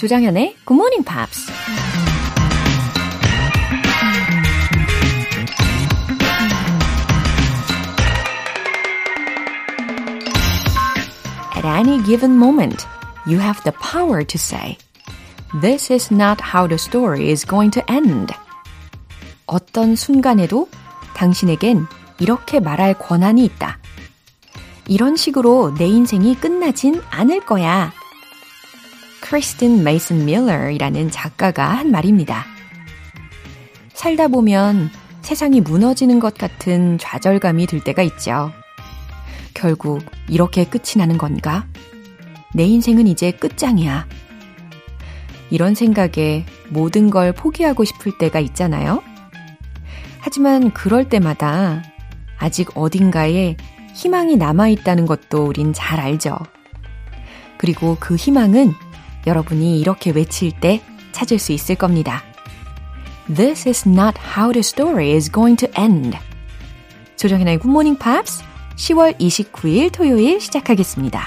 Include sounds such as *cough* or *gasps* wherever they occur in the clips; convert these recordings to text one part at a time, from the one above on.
조장현의 Good Morning Pops. At any given moment, you have the power to say, This is not how the story is going to end. 어떤 순간에도 당신에겐 이렇게 말할 권한이 있다. 이런 식으로 내 인생이 끝나진 않을 거야. 크리스틴 메이슨 밀러이라는 작가가 한 말입니다. 살다 보면 세상이 무너지는 것 같은 좌절감이 들 때가 있죠. 결국 이렇게 끝이 나는 건가? 내 인생은 이제 끝장이야. 이런 생각에 모든 걸 포기하고 싶을 때가 있잖아요. 하지만 그럴 때마다 아직 어딘가에 희망이 남아있다는 것도 우린 잘 알죠. 그리고 그 희망은 여러분이 이렇게 외칠 때 찾을 수 있을 겁니다. This is not how the story is going to end. 조정현의 Good Morning Pops 10월 29일 토요일 시작하겠습니다.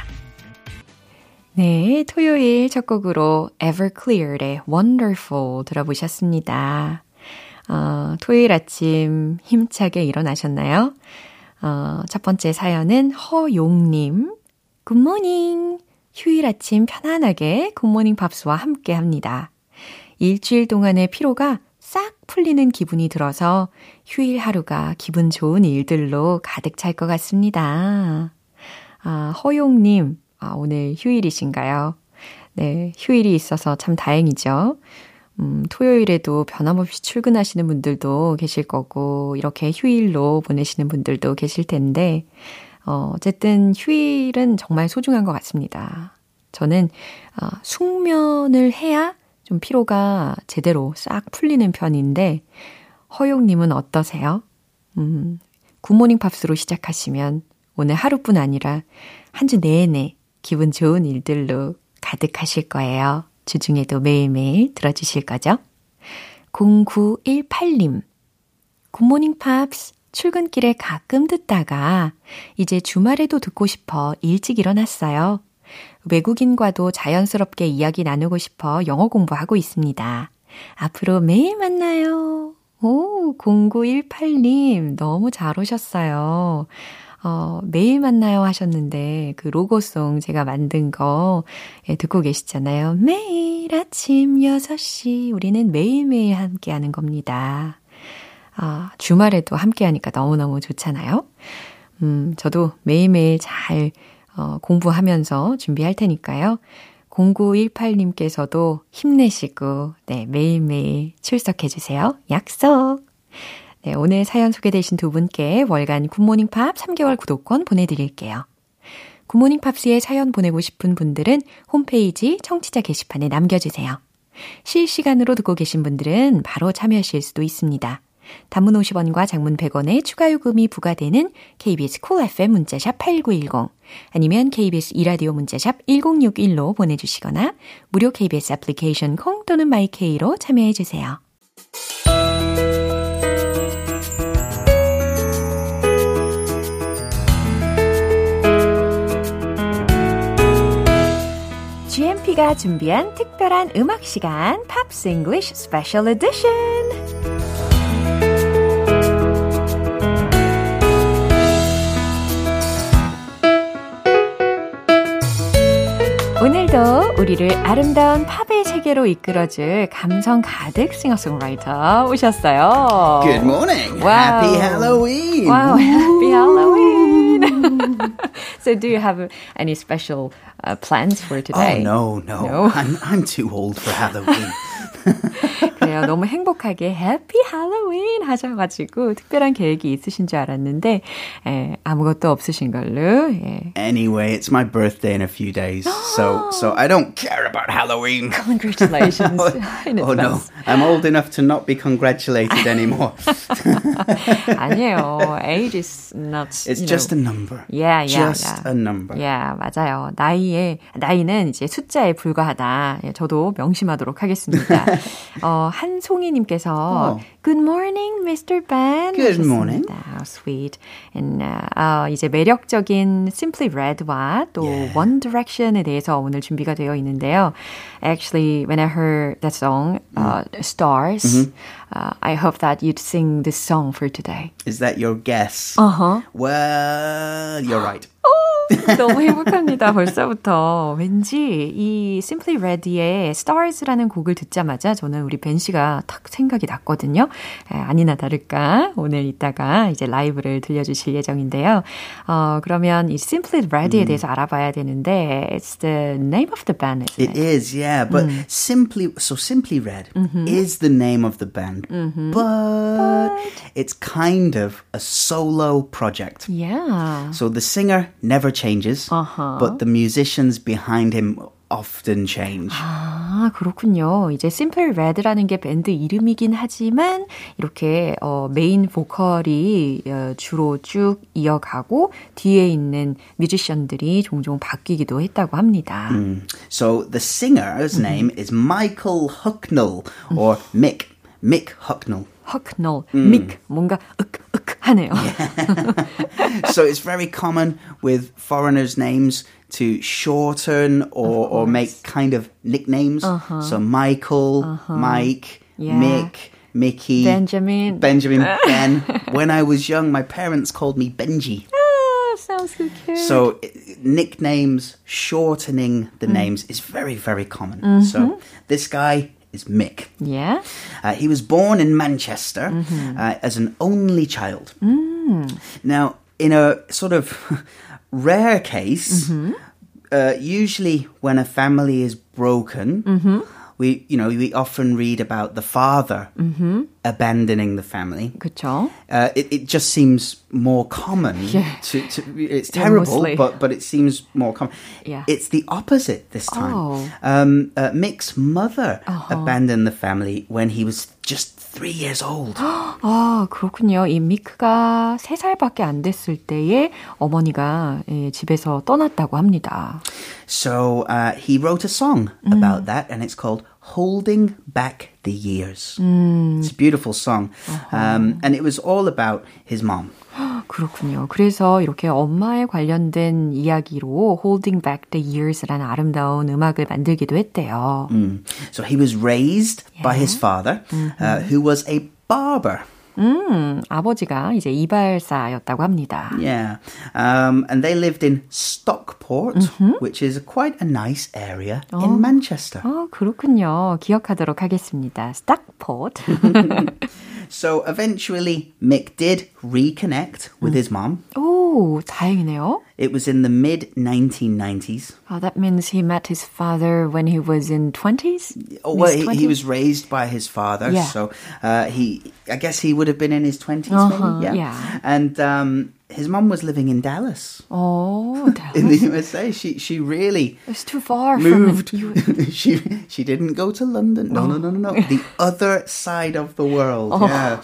네, 토요일 첫 곡으로 Everclear의 Wonderful 들어보셨습니다. 어, 토요일 아침 힘차게 일어나셨나요? 어, 첫 번째 사연은 허용님. Good morning. 휴일 아침 편안하게 굿모닝 팝스와 함께 합니다. 일주일 동안의 피로가 싹 풀리는 기분이 들어서 휴일 하루가 기분 좋은 일들로 가득 찰 것 같습니다. 아, 허용님, 아, 오늘 휴일이신가요? 네, 휴일이 있어서 참 다행이죠. 음, 토요일에도 변함없이 출근하시는 분들도 계실 거고, 이렇게 휴일로 보내시는 분들도 계실 텐데, 어, 어쨌든 휴일은 정말 소중한 것 같습니다. 저는, 어, 숙면을 해야 좀 피로가 제대로 싹 풀리는 편인데, 허용님은 어떠세요? 음, 굿모닝 팝스로 시작하시면 오늘 하루뿐 아니라 한 주 내내 기분 좋은 일들로 가득하실 거예요. 주중에도 매일매일 들어주실 거죠? 0918님. 굿모닝 팝스. 출근길에 가끔 듣다가 이제 주말에도 듣고 싶어 일찍 일어났어요. 외국인과도 자연스럽게 이야기 나누고 싶어 영어 공부하고 있습니다. 앞으로 매일 만나요. 오, 0918님, 너무 잘 오셨어요. 어, 매일 만나요 하셨는데, 그 로고송 제가 만든 거 예, 듣고 계시잖아요. 매일 아침 6시, 우리는 매일매일 함께 하는 겁니다. 아, 주말에도 함께 하니까 너무너무 좋잖아요. 음, 저도 매일매일 잘, 어, 공부하면서 준비할 테니까요. 0918님께서도 힘내시고, 네, 매일매일 출석해주세요. 약속! 네, 오늘 사연 소개되신 두 분께 월간 굿모닝 팝 3개월 구독권 보내드릴게요. 굿모닝 팝스에 사연 보내고 싶은 분들은 홈페이지 청취자 게시판에 남겨주세요. 실시간으로 듣고 계신 분들은 바로 참여하실 수도 있습니다. 단문 50원과 장문 100원의 추가 요금이 부과되는 KBS 콜 cool FM 문자샵 8910 아니면 KBS 이라디오 문자샵 1061로 보내주시거나 무료 KBS 애플리케이션 콩 또는 마이케이로 참여해 주세요. GMP가 준비한 특별한 음악 시간 Pops English Special Edition 오늘도 우리를 아름다운 팝의 세계로 이끌어줄 감성 가득 싱어송라이터 오셨어요. Good morning. Wow. Happy Halloween. Wow, happy Halloween. so do you have any special uh, plans for today? Oh, no, no. no? I'm, I'm too old for Halloween. 그래요. 너무 행복하게 해피 할로윈 하셔가지고 특별한 계획이 있으신 줄 알았는데 에, 아무것도 없으신 걸로. 예. Anyway, it's my birthday in a few days, so so I don't care about Halloween. Congratulations. oh, oh no, I'm old enough to not be congratulated anymore. 아니에요. Age is not. It's just know. a number. Yeah, yeah, just yeah. a number. Yeah, 맞아요. 나이에 나이는 이제 숫자에 불과하다. 예, 저도 명심하도록 하겠습니다. 어, 한송이님께서 Good morning, Mr. Ben. Good 하셨습니다. morning. How sweet. And, uh, 어, 이제 매력적인 Simply Red와 또 Yeah. One Direction에 대해서 오늘 준비가 되어 있는데요. Actually, when I heard that song, uh, Stars, uh, I hope that you'd sing this song for today. Is that your guess? Uh-huh. Well, you're right. 너무 행복합니다. 벌써부터. 왠지 이 Simply Red의 Stars라는 곡을 듣자마자 저는 우리 벤 씨가 탁 생각이 났거든요. 에, 아니나 다를까 오늘 이따가 이제 라이브를 들려주실 예정인데요. 어, 그러면 이 Simply Red에 대해서 알아봐야 되는데 it's the name of the band, isn't It it? is, yeah, but simply so simply red is the name of the band, but it's kind of a solo project. Yeah. So the singer never changes, Uh-huh. but the musicians behind him often change. 아, 그렇군요. 이제 Simple Red라는 게 밴드 이름이긴 하지만 이렇게 어, 메인 보컬이 어, 주로 쭉 이어가고 뒤에 있는 뮤지션들이 종종 바뀌기도 했다고 합니다. So the singer's name is Michael Hucknall or Mick Mick Hucknall. 헉널, 믹, 뭔가 윽윽 하네요. so it's very common with foreigners' names to shorten or, or make kind of nicknames. So Michael, Mike, Yeah. Mick, Mickey, Benjamin. Benjamin, *laughs* Ben. when I was young, my parents called me Benji. Ah, sounds so cute. So i- nicknames, shortening the names is very, very common. So this guy is Mick. yeah. Uh, he was born in Manchester uh, as an only child. Now, in a sort of *laughs* rare case, uh, usually when a family is broken, we you know we often read about the father abandoning the family. 그렇죠. Uh, it, it just seems more common Yeah. to, to it's *laughs* Yeah, terrible mostly. but but it seems more common Yeah. it's the opposite this time Oh. um, uh, Mick's mother abandoned the family when he was just three years old *gasps* 아, 그렇군요. 이 미크가 3살밖에 안 됐을 때에 어머니가 예, 집에서 떠났다고 합니다. so uh, he wrote a song about that and it's called Holding Back the Years it's a beautiful song um, and it was all about his mom 그렇군요. 그래서 이렇게 엄마에 관련된 이야기로 Holding Back the Years라는 아름다운 음악을 만들기도 했대요. Mm. So he was raised by his father, uh, who was a barber. 음, 아버지가 이제 이발사였다고 합니다. Yeah. Um, and they lived in Stockport, which is quite a nice area in Manchester. 아, 그렇군요. 기억하도록 하겠습니다. Stockport. So eventually, Mick did reconnect with his mom. 오, 다행이네요. It was in the mid 1990s. Uh, that means he met his father when he was in 20s? Oh, well, His he, 20s? he was raised by his father, Yeah. so uh, he, I guess he would have been in his 20s, Uh-huh, maybe. yeah. And um, his mom was living in Dallas. 오, in *laughs* the USA. She she really It's too far moved. *laughs* from you. she she didn't go to London. No, no, no, no, no. The other side of the world. Yeah.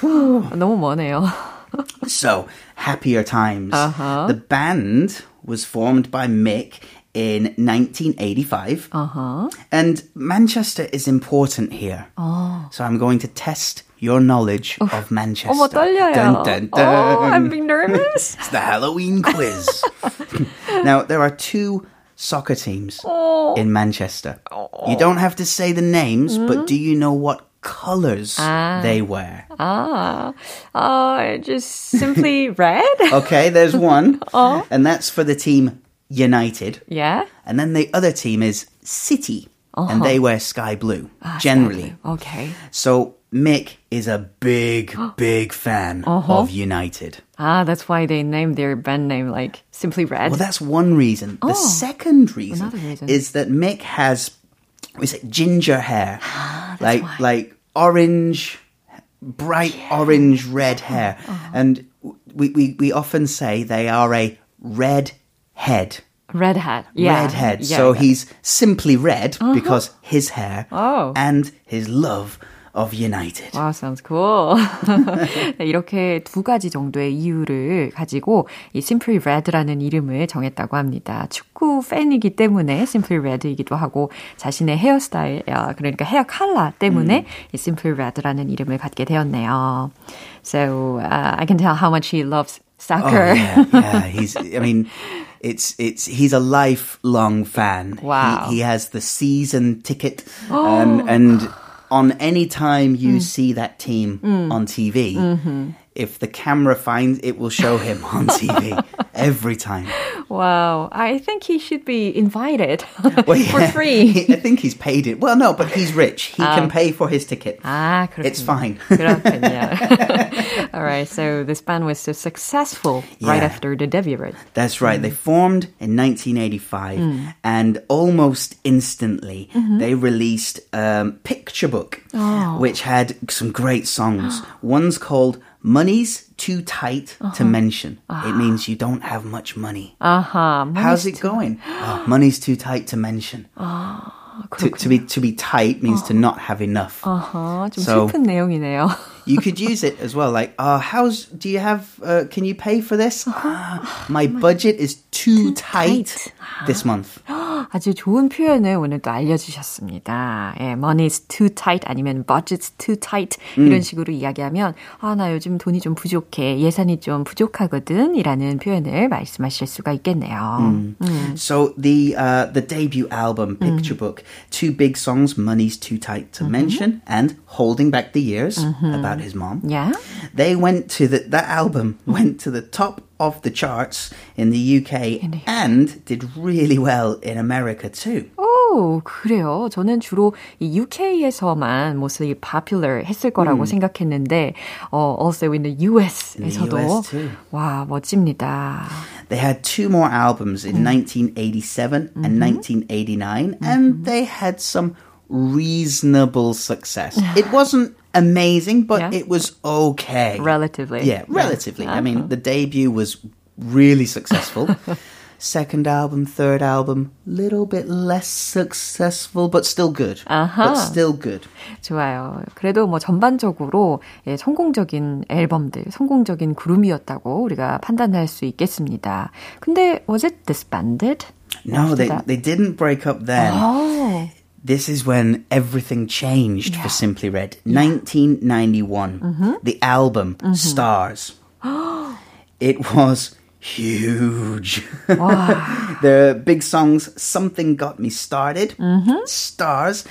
너무 *sighs* 머네요. *laughs* So happier times. Uh-huh. The band was formed by Mick in 1985. Uh-huh. And Manchester is important here. Oh. So I'm going to test your knowledge of Manchester. 어머, 떨려요. Dun, dun, Oh, dun. I'm being nervous. *laughs* It's the Halloween quiz. *laughs* now, there are two soccer teams Oh. in Manchester. You don't have to say the names, but do you know what colours Ah. they wear? 아, 아, just simply *laughs* red? Okay, there's one, and that's for the team United. yeah? And then the other team is City, and they wear sky blue, generally. Okay. So Mick is a big, *gasps* big fan uh-huh. of United. Ah, that's why they named their band name like Simply Red. Well, that's one reason. The oh, second reason, reason. is that Mick has, is it ginger hair, *gasps* ah, like why. like orange, bright orange red hair, uh-huh. and we, we we often say they are a red head. red hat. Yeah. Red head. Yeah, so yeah. he's simply red uh-huh. because his hair Oh. and his love of United. Wow, sounds cool. *laughs* 네, 이렇게 두 가지 정도의 이유를 가지고 이 Simply Red라는 이름을 정했다고 합니다. 축구 팬이기 때문에 Simply Red이기도 하고 자신의 헤어스타일, 그러니까 헤어 컬러 때문에 음. 이 Simply Red라는 이름을 갖게 되었네요. So uh, I can tell how much he loves soccer. Oh, yeah, *laughs* yeah. He's, I mean, it's it's he's a lifelong fan. Wow. He, he has the season ticket, um, *gasps* and on any time you mm. see that team mm. on TV, mm-hmm. if the camera finds it will show him on TV *laughs* every time. Wow, I think he should be invited *laughs* well, yeah, for free. He, *laughs* I think he's paid it. Well, no, but he's rich. He can pay for his ticket. Ah, 그렇군요. It's fine. *laughs* All right, so this band was so successful yeah. right after the debut, right? That's right. Mm. They formed in 1985, mm. and almost instantly mm-hmm. they released um, Picture Book, oh. which had some great songs. One's called Money's too tight uh-huh. to mention. Uh-huh. It means you don't have much money. Uh-huh. How's it going? oh, *gasps* money's too tight to mention. To, to, be to be tight means to not have enough. Uh-huh. 좀 so, 슬픈 내용이네요. you could use it as well. Like, uh, how's do you have? Uh, can you pay for this? Uh, *gasps* my budget is too, too tight, tight, this month. *gasps* 아주 좋은 표현을 오늘 또 알려주셨습니다. 예, money's too tight 아니면 budget's too tight 이런 음. 식으로 이야기하면 아, 나 요즘 돈이 좀 부족해. 예산이 좀 부족하거든. 이라는 표현을 말씀하실 수가 있겠네요. 음. 음. So the, uh, the debut album, Picture Book, two big songs, Money's Too Tight to Mention and Holding Back the Years about his mom. Yeah. They went to the, that album went to the top of the charts in the UK and did really well in America too. 오, 그래요. 저는 주로 이 UK에서만 모습이 popular 했을 거라고 음. 생각했는데, 어, also in the US에서도 in the US too. 와, 멋집니다. They had two more albums in mm. 1987 mm-hmm. and 1989 mm-hmm. and they had some reasonable success. it wasn't amazing, but yeah. it was okay. Relatively. Yeah, relatively. Yeah. I mean, uh-huh. the debut was really successful. *laughs* Second album, third album, little bit less successful, but still good. Uh-huh. But still good. 좋아요. 그래도 뭐 전반적으로 예, 성공적인 앨범들, 성공적인 그룹이었다고 우리가 판단할 수 있겠습니다. 근데 was it disbanded? No, they that? they didn't break up then. Oh. this is when everything changed yeah. for Simply Red. Yeah. 1991, mm-hmm. the album mm-hmm. Stars. *gasps* it was huge. Wow. *laughs* the big songs, Something Got Me Started, mm-hmm. Stars,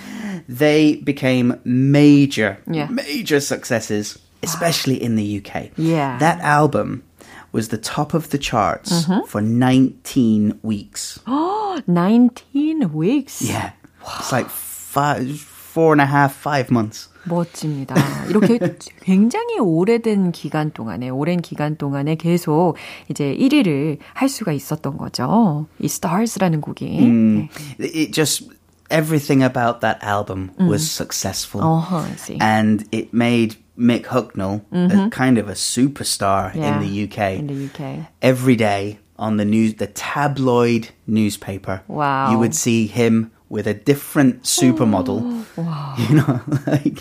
they became major, yeah. major successes, especially wow. in the UK. Yeah. That album was the top of the charts mm-hmm. for 19 weeks. Oh, *gasps* 19 weeks? Yeah. It's like five, four and a half, five months. 멋집니다. 이렇게 *laughs* 굉장히 오래된 기간 동안에, 오랜 기간 동안에 계속 이제 1위를 할 수가 있었던 거죠. 이 Stars라는 곡이. Mm, it just, everything about that album mm. was successful. Uh-huh, I see. And it made Mick Hucknall mm-hmm. a kind of a superstar yeah, in the UK. In the UK. Every day on the news, the tabloid newspaper, wow. you would see him with a different supermodel. wow. *laughs* You know, like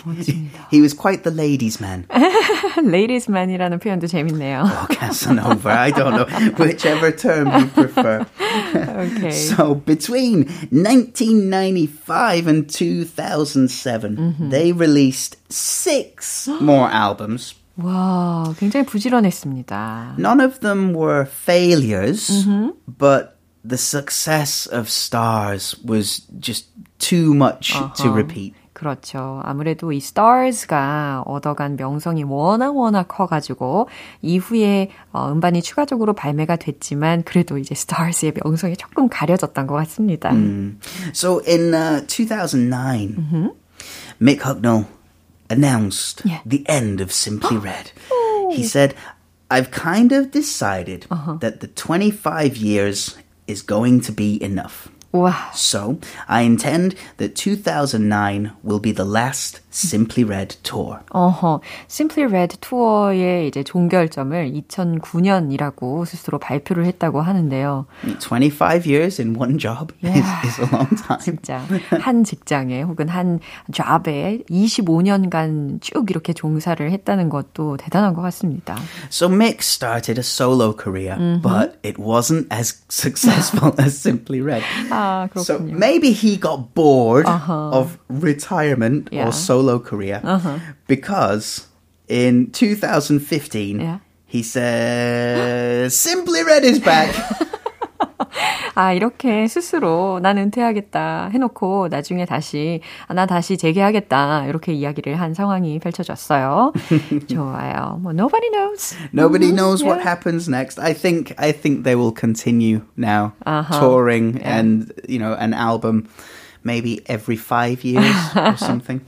he was quite the ladies' man. *laughs* ladies' man이라는 표현도 재밌네요. Oh, Casanova. I don't know *laughs* whichever term you prefer. okay. So between 1995 and 2007, mm-hmm. they released six *gasps* more albums. 와, 굉장히 부지런했습니다. None of them were failures, mm-hmm. but the success of Stars was just too much uh-huh. to repeat. 그렇죠. 아무래도 이 Stars가 얻어간 명성이 워낙 워낙 커가지고 이후에 어, 음반이 추가적으로 발매가 됐지만 그래도 이제 Stars의 명성이 조금 가려졌던 것 같습니다. Mm. So in uh, 2009, mm-hmm. Mick Hucknall announced yeah. the end of Simply Red. *gasps* he said, I've kind of decided uh-huh. that the 25 years is going to be enough. Wow. So, I intend that 2009 will be the last Simply Red tour. 어허, Simply Red 투어의 이제 종결점을 2009년이라고 스스로 발표를 했다고 하는데요. 25 years in one job Yeah. is, is a long time. 진짜 한 직장에 혹은 한 잡에 25년간 쭉 이렇게 종사를 했다는 것도 대단한 것 같습니다. So Mick started a solo career, but it wasn't as successful *laughs* as Simply Red. 아, Ah, so maybe he got bored uh-huh. of retirement yeah. or solo career uh-huh. because in 2015 yeah. he says, Simply Red is back. *laughs* 아, 이렇게 스스로 난 은퇴하겠다 해놓고 나중에 다시, 아, 나 다시 재개하겠다. 이렇게 이야기를 한 상황이 펼쳐졌어요. 좋아요. 뭐, nobody knows. Nobody knows what yeah. happens next. I think I think they will continue now Uh-huh. touring Yeah. and you know an album maybe every 5 years or *laughs* something.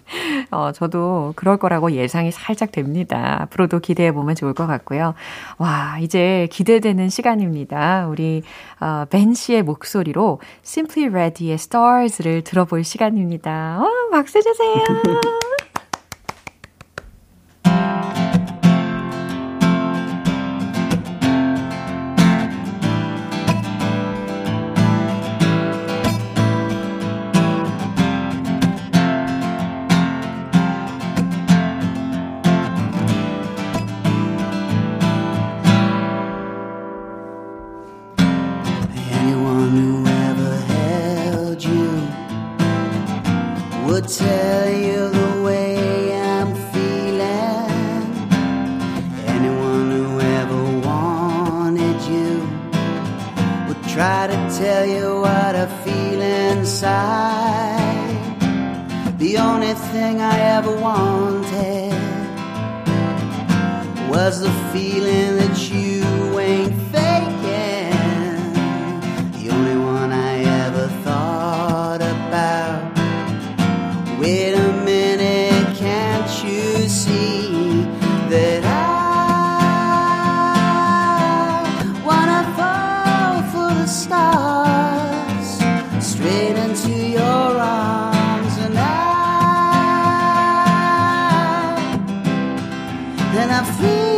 어, 저도 그럴 거라고 예상이 살짝 됩니다. 앞으로도 기대해 보면 좋을 것 같고요. 와, 이제 기대되는 시간입니다. 우리 어, 벤 씨의 목소리로 Simply Red의 Stars를 들어볼 시간입니다. 어, 박수 주세요. *laughs* and I feel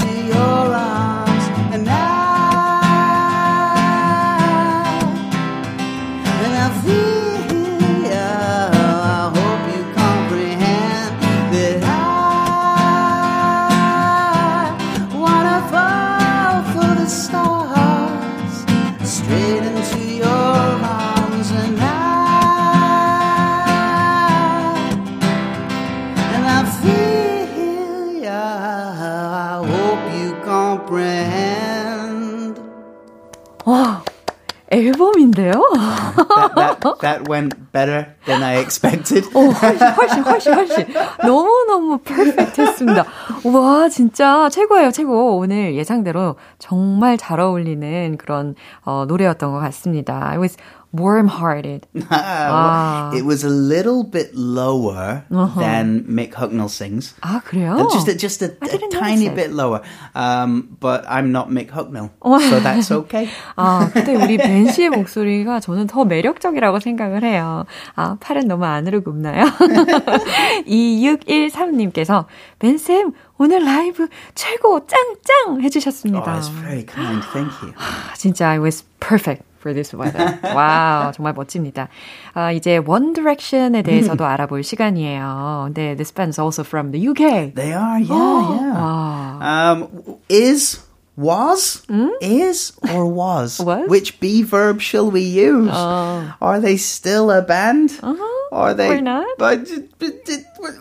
into your arms that, went better than I expected. 오, *laughs* 훨씬, 훨씬, 훨씬, 훨씬. 너무너무 퍼펙트 했습니다. 와, 진짜 최고예요, 최고. 오늘 예상대로 정말 잘 어울리는 그런 어, 노래였던 것 같습니다. It was warm-hearted. *laughs* Ah, It was a little bit lower than Mick Hucknall sings. 아, 그래요? Uh, Just a, just a, a didn't tiny notice it. bit lower. Um, but I'm not Mick Hucknall, so that's okay. *laughs* 아, 근데 우리 벤 씨의 목소리가 저는 더 매력적이라고 생각을 해요. 아, 팔은 너무 안으로 굽나요? *laughs* 2613님께서 벤쌤, 오늘 라이브 최고 짱짱 해주셨습니다. Oh, that's very kind. Thank you. 아, 진짜 it was perfect for this weather. 와우, 정말 멋집니다. 아, 이제 One Direction에 대해서도 알아볼 시간이에요. 네, this band's also from the UK. They are, yeah, yeah. 와, Um, is was is or was? Was? *laughs* Which be verb shall we use? Are they still a band? Uh-huh. Are they? Or not? But, but, but-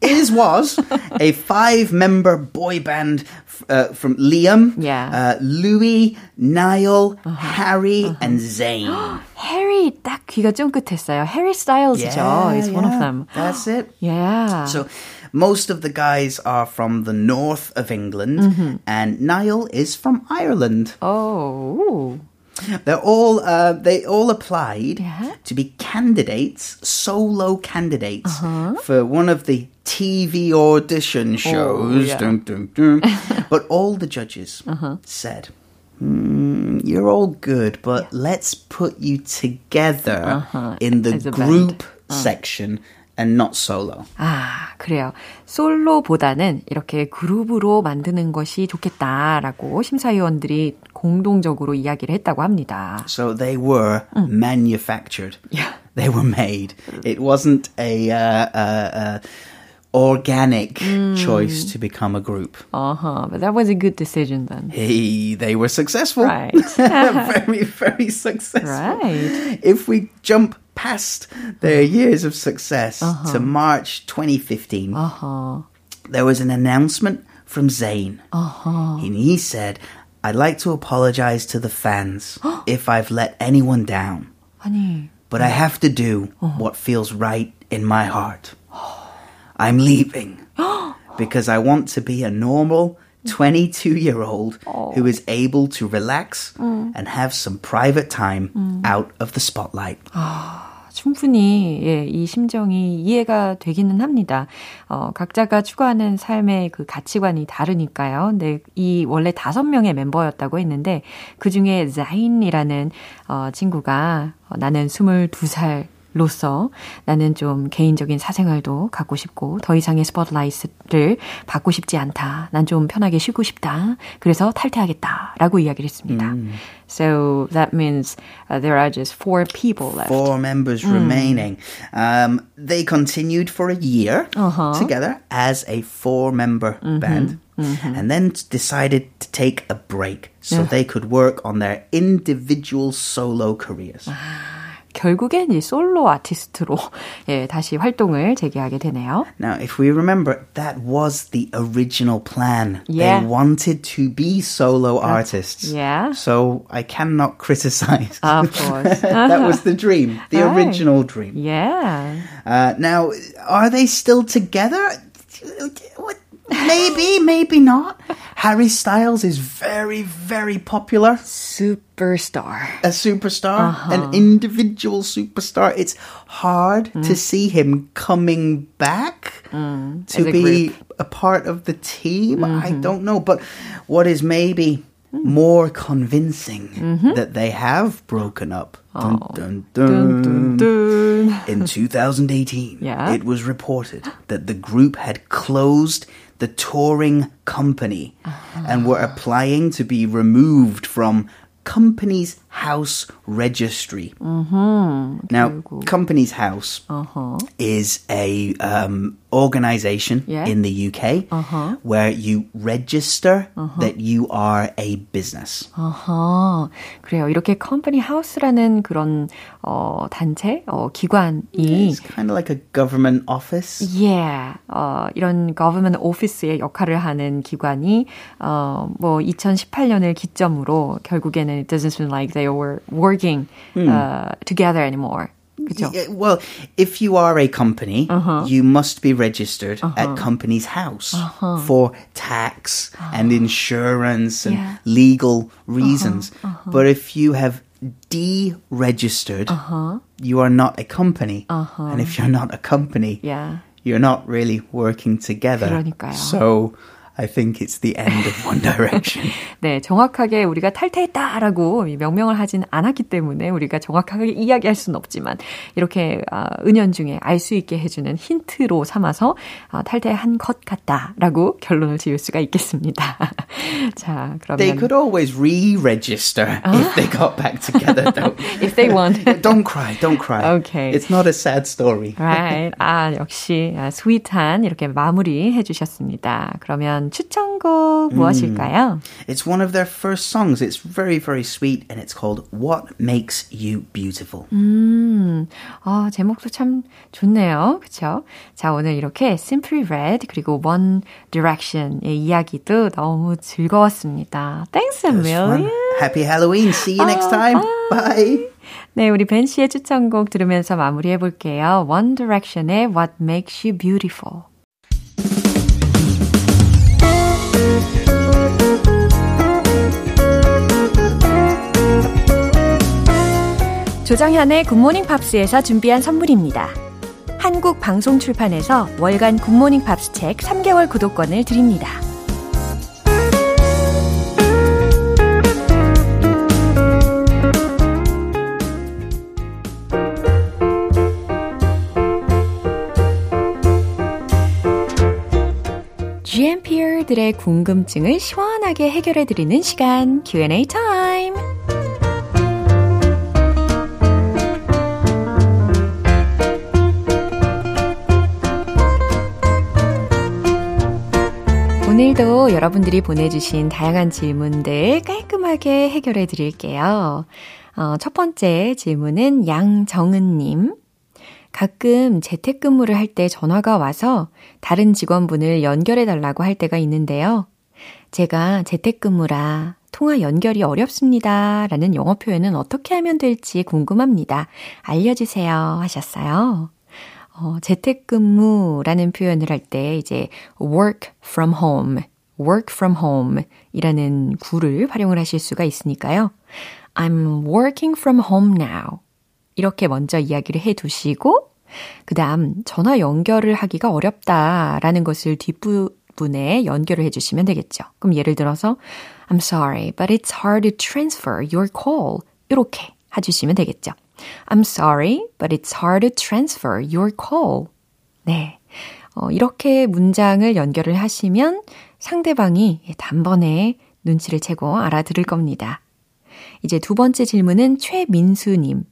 is was a *laughs* five-member boy band f- uh, from Liam, Yeah. uh, Louis, Niall, Harry, and Zayn. *gasps* 해리 딱 귀가 쫑긋했어요. 해리 스타일즈죠. is one of them. That's it. *gasps* Yeah. So most of the guys are from the north of England, Mm-hmm. and Niall is from Ireland. oh. They're all uh, they all applied Yeah. to be candidates, solo candidates for one of the TV audition shows. yeah. Dun, dun, dun. *laughs* but all the judges said. "Hmm, you're all good, but let's put you together in the As a band. group section and not solo. 아, 그래요. 솔로보다는 이렇게 그룹으로 만드는 것이 좋겠다라고 심사위원들이 공동적으로 이야기를 했다고 합니다. So they were manufactured. Yeah. They were made. It wasn't a uh, uh, uh, organic choice to become a group. Uh-huh. But that was a good decision then. Hey, they were successful. Right. *laughs* very, very successful. Right. If we jump past their years of success to March 2015, Uh-huh. there was an announcement from Zayn. Uh-huh. And he said, I'd like to apologize to the fans *gasps* if I've let anyone down. 아니, But I have to do what feels right in my heart. I'm leaving *gasps* because I want to be a normal 22 year old who is able to relax and have some private time out of the spotlight. 충분히 예, 이 심정이 이해가 되기는 합니다. 어, 각자가 추구하는 삶의 그 가치관이 다르니까요. 근데 이 원래 다섯 명의 멤버였다고 했는데 그 중에 자인이라는 어, 친구가 어, 나는 22살 로서 나는 좀 개인적인 사생활도 갖고 싶고 더 이상의 스포트라이트를 받고 싶지 않다. 난 좀 편하게 쉬고 싶다. 그래서 탈퇴하겠다라고 이야기를 했습니다. So that means uh, there are just four people left. Four members remaining. Um, they continued for a year together as a four member band. And then decided to take a break so they could work on their individual solo careers. 결국엔 이 솔로 아티스트로 *laughs* 예, 다시 활동을 재개하게 되네요. Now, if we remember, that was the original plan. Yeah. They wanted to be solo artists. yeah. So I cannot *laughs* criticize. Of course. *laughs* that was the dream, the Right. original dream. Yeah. Uh, now, are they still together? What? Maybe, maybe not. Harry Styles is very, very popular. Superstar. A superstar, Uh-huh. an individual superstar. It's hard Mm. to see him coming back to a be group. Mm-hmm. a part of the team. I don't know. But what is maybe Mm. more convincing that they have broken up? Mm-hmm. Dun, dun, dun. In 2018, *laughs* Yeah. it was reported that the group had closed the touring company and were applying to be removed from company's house registry. Mm-hmm. Now, Companies House uh-huh. is a um, organization yeah. in the UK uh-huh. where you register uh-huh. that you are a business. 그래요. 이렇게 company house라는 그런 어, 단체, 어, 기관이 It's kind of like a government office. Yeah, 어, 이런 government office의 역할을 하는 기관이 어, 뭐 2018년을 기점으로 결국에는 it doesn't seem like they were working mm. uh, together anymore. 그죠? Well, if you are a company, uh-huh. you must be registered uh-huh. at company's house uh-huh. for tax and insurance and yeah. legal reasons. Uh-huh. Uh-huh. But if you have deregistered, uh-huh. you are not a company. And if you're not a company, yeah. you're not really working together. 그러니까요. So I think it's the end of One Direction. 네, 정확하게 우리가 탈퇴했다라고 명명을 하진 않았기 때문에 우리가 정확하게 이야기할 수는 없지만 이렇게 아, 은연중에 알 수 있게 해주는 힌트로 삼아서 아, 탈퇴한 것 같다라고 결론을 지을 수가 있겠습니다. 자, 그러면 They could always re-register if they got back together. Though. if they want. don't cry, don't cry. Okay. It's not a sad story. right. 아, 역시 아, 스윗한 이렇게 마무리 해주셨습니다. 그러면 추천곡 무엇일까요? Mm. It's one of their first songs. It's very, very sweet and it's called What Makes You Beautiful. 음, 아, 제목도 참 좋네요. 그쵸? 자, 오늘 이렇게 Simply Red 그리고 One Direction의 이야기도 너무 즐거웠습니다. Thanks a million. Happy Halloween. See you next time. Bye. 네, 우리 벤 씨의 추천곡 들으면서 마무리해 볼게요. One Direction의 What Makes You Beautiful. 조정현의 굿모닝 팝스에서 준비한 선물입니다. 한국 방송 출판에서 월간 굿모닝 팝스 책 3개월 구독권을 드립니다. GMPR들의 궁금증을 시원하게 해결해드리는 시간, Q&A 타임! 오늘도 여러분들이 보내주신 다양한 질문들 깔끔하게 해결해 드릴게요. 어, 첫 번째 질문은 양정은님. 가끔 재택근무를 할 때 전화가 와서 다른 직원분을 연결해 달라고 할 때가 있는데요. 제가 재택근무라 통화 연결이 어렵습니다. 라는 영어 표현은 어떻게 하면 될지 궁금합니다. 알려주세요. 하셨어요. 어, 재택근무라는 표현을 할 때 이제 work from home, work from home 이라는 구를 활용을 하실 수가 있으니까요. I'm working from home now. 이렇게 먼저 이야기를 해 두시고, 그 다음 전화 연결을 하기가 어렵다라는 것을 뒷부분에 연결을 해 주시면 되겠죠. 그럼 예를 들어서, I'm sorry, but it's hard to transfer your call. 이렇게 해주시면 되겠죠. I'm sorry, but it's hard to transfer your call. 네. 어, 이렇게 문장을 연결을 하시면 상대방이 단번에 눈치를 채고 알아들을 겁니다. 이제 두 번째 질문은 최민수님.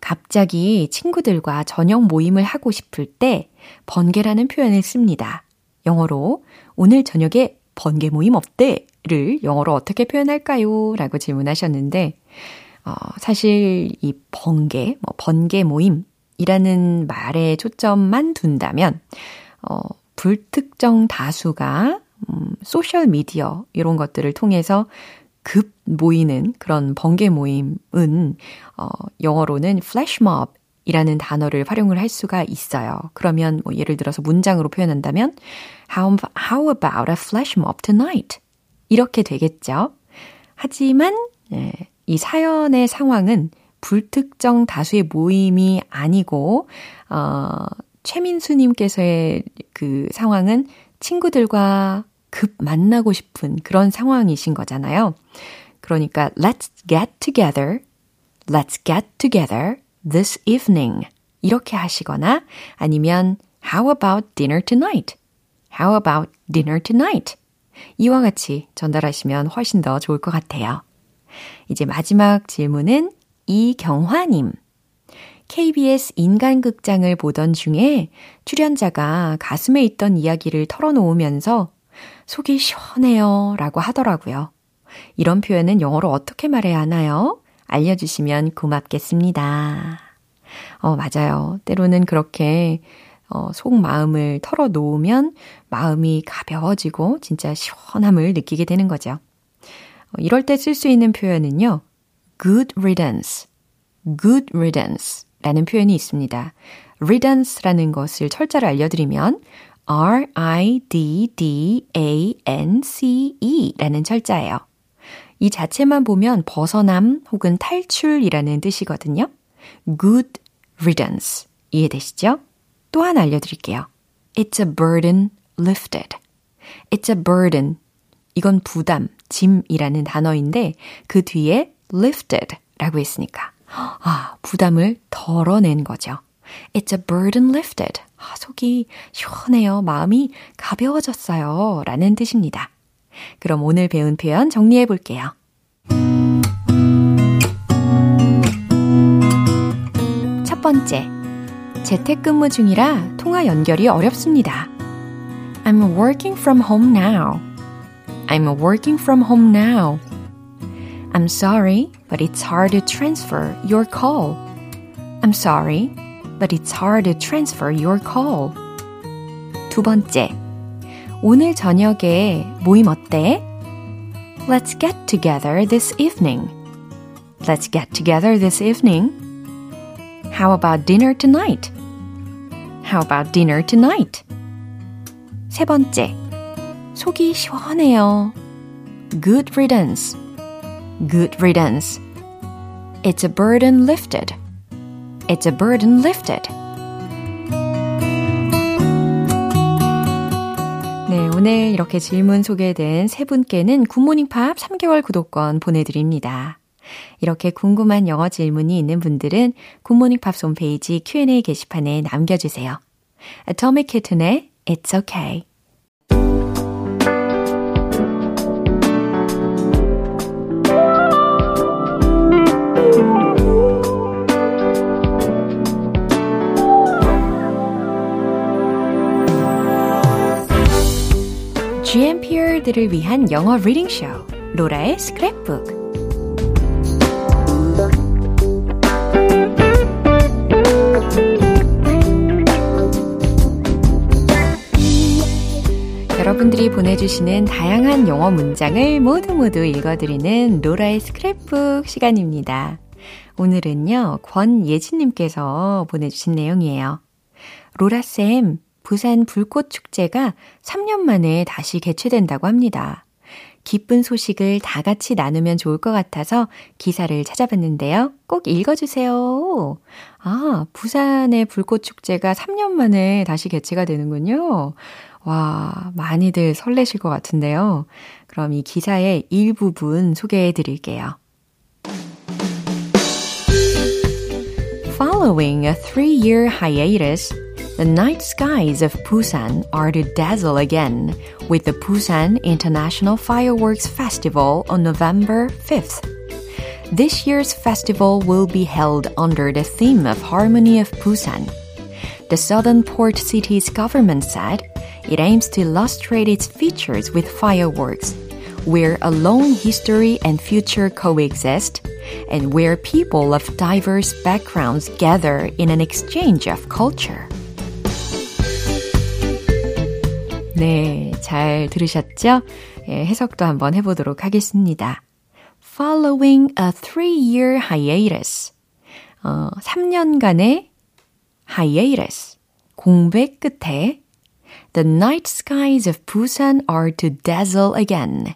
갑자기 친구들과 저녁 모임을 하고 싶을 때 번개라는 표현을 씁니다. 영어로 오늘 저녁에 번개 모임 어때? 를 영어로 어떻게 표현할까요? 라고 질문하셨는데, 어, 사실 이 번개, 뭐 번개 모임이라는 말에 초점만 둔다면, 어, 불특정 다수가 음, 소셜 미디어 이런 것들을 통해서 급 모이는 그런 번개 모임은 어, 영어로는 flashmob 이라는 단어를 활용을 할 수가 있어요. 그러면 뭐 예를 들어서 문장으로 표현한다면 how, how about a flash mob tonight? 이렇게 되겠죠. 하지만 예, 이 사연의 상황은 불특정 다수의 모임이 아니고 어, 최민수님께서의 그 상황은 친구들과 급 만나고 싶은 그런 상황이신 거잖아요. 그러니까 let's get together, let's get together this evening 이렇게 하시거나 아니면 how about dinner tonight? How about dinner tonight? 이와 같이 전달하시면 훨씬 더 좋을 것 같아요. 이제 마지막 질문은 이경화님. KBS 인간극장을 보던 중에 출연자가 가슴에 있던 이야기를 털어놓으면서 속이 시원해요 라고 하더라고요. 이런 표현은 영어로 어떻게 말해야 하나요? 알려주시면 고맙겠습니다. 어, 맞아요. 때로는 그렇게 어, 속 마음을 털어놓으면 마음이 가벼워지고 진짜 시원함을 느끼게 되는 거죠. 어, 이럴 때 쓸 수 있는 표현은요. good riddance, good riddance 라는 표현이 있습니다. riddance라는 것을 철자를 알려드리면 R-I-D-D-A-N-C-E 라는 철자예요. 이 자체만 보면 벗어남 혹은 탈출이라는 뜻이거든요. good riddance. 이해되시죠? 또 하나 알려드릴게요. It's a burden lifted. It's a burden. 이건 부담, 짐이라는 단어인데 그 뒤에 lifted 라고 했으니까 아, 부담을 덜어낸 거죠. It's a burden lifted. 아, 속이 시원해요. 마음이 가벼워졌어요. 라는 뜻입니다. 그럼 오늘 배운 표현 정리해 볼게요. 첫 번째. 재택근무 중이라 통화 연결이 어렵습니다. I'm working from home now. I'm working from home now. I'm sorry, but it's hard to transfer your call. I'm sorry, but it's hard to transfer your call. 두 번째. 오늘 저녁에 모임 어때? Let's get together this evening. Let's get together this evening. How about dinner tonight? How about dinner tonight? 세 번째. 속이 시원해요. Good riddance. Good riddance. It's a burden lifted. It's a burden lifted. 네, 오늘 이렇게 질문 소개된 세 분께는 굿모닝 팝 3개월 구독권 보내드립니다. 이렇게 궁금한 영어 질문이 있는 분들은 굿모닝 팝 홈페이지 Q&A 게시판에 남겨주세요. Atomic Kitten의 It's Okay. GMPer들을 위한 영어 reading show 로라의 스크랩북 여러분들이 보내주시는 다양한 영어 문장을 모두 모두 읽어드리는 로라의 스크랩북 시간입니다. 오늘은요, 권예진님께서 보내주신 내용이에요. 로라쌤, 부산 불꽃축제가 3년 만에 다시 개최된다고 합니다. 기쁜 소식을 다 같이 나누면 좋을 것 같아서 기사를 찾아봤는데요. 꼭 읽어주세요. 아, 부산의 불꽃축제가 3년 만에 다시 개최가 되는군요. 와, 많이들 설레실 것 같은데요. 그럼 이 기사의 일부분 소개해 드릴게요. Following a three-year hiatus, The night skies of Busan are to dazzle again with the Busan International Fireworks Festival on November 5th. This year's festival will be held under the theme of Harmony of Busan. The southern port city's government said it aims to illustrate its features with fireworks, where a long history and future coexist, and where people of diverse backgrounds gather in an exchange of culture. 네, 잘 들으셨죠? 예, 해석도 한번 해보도록 하겠습니다. Following a three-year hiatus. 어, 3년간의 hiatus. 공백 끝에 The night skies of Busan are to dazzle again.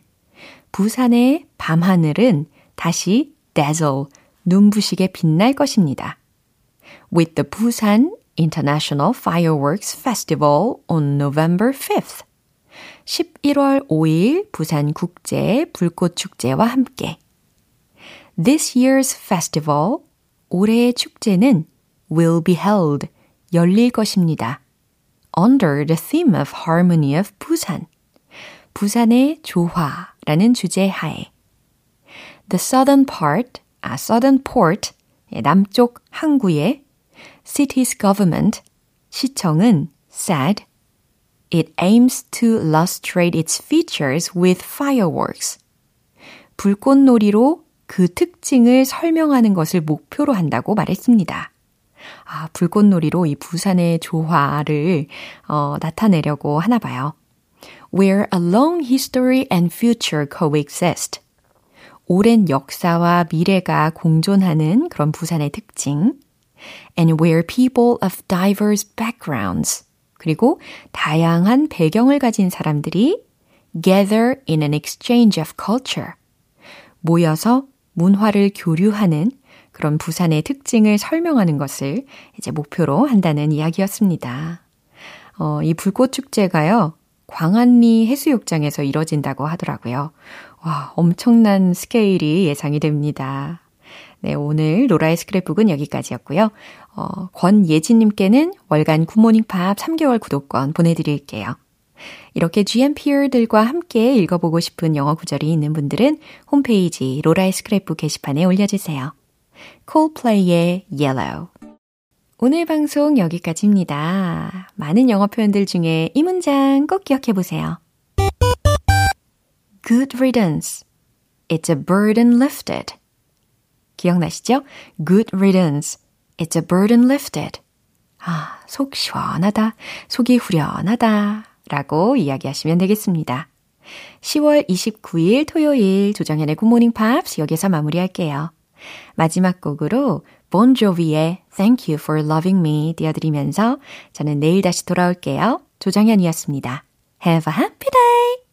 부산의 밤하늘은 다시 dazzle, 눈부시게 빛날 것입니다. With the Busan International Fireworks Festival on November 5th. 11월 5일 부산 국제 불꽃 축제와 함께 This year's festival 올해의 축제는 will be held 열릴 것입니다. Under the theme of Harmony of Busan 부산의 조화라는 주제 하에 The southern part, 아, southern port, 남쪽 항구의 city's government, 시청은 said it aims to illustrate its features with fireworks. 불꽃놀이로 그 특징을 설명하는 것을 목표로 한다고 말했습니다. 아, 불꽃놀이로 이 부산의 조화를 어, 나타내려고 하나 봐요. Where a long history and future coexist. 오랜 역사와 미래가 공존하는 그런 부산의 특징. And where people of diverse backgrounds. 그리고 다양한 배경을 가진 사람들이 gather in an exchange of culture. 모여서 문화를 교류하는 그런 부산의 특징을 설명하는 것을 이제 목표로 한다는 이야기였습니다. 어, 이 불꽃 축제가요, 광안리 해수욕장에서 이뤄진다고 하더라고요. 와, 엄청난 스케일이 예상이 됩니다. 네, 오늘 로라의 스크랩북은 여기까지였고요. 어, 권예진님께는 월간 굿모닝 팝 3개월 구독권 보내드릴게요. 이렇게 GMPR들과 함께 읽어보고 싶은 영어 구절이 있는 분들은 홈페이지 로라의 스크랩북 게시판에 올려주세요. 콜플레이의 Yellow. 오늘 방송 여기까지입니다. 많은 영어 표현들 중에 이 문장 꼭 기억해 보세요. Good riddance. It's a burden lifted. 기억나시죠? Good riddance. It's a burden lifted. 아, 속 시원하다. 속이 후련하다. 라고 이야기하시면 되겠습니다. 10월 29일 토요일 조정현의 굿모닝 팝스 여기서 마무리할게요. 마지막 곡으로 본조비의 Thank You for Loving Me 띄워드리면서 저는 내일 다시 돌아올게요. 조정현이었습니다. Have a happy day!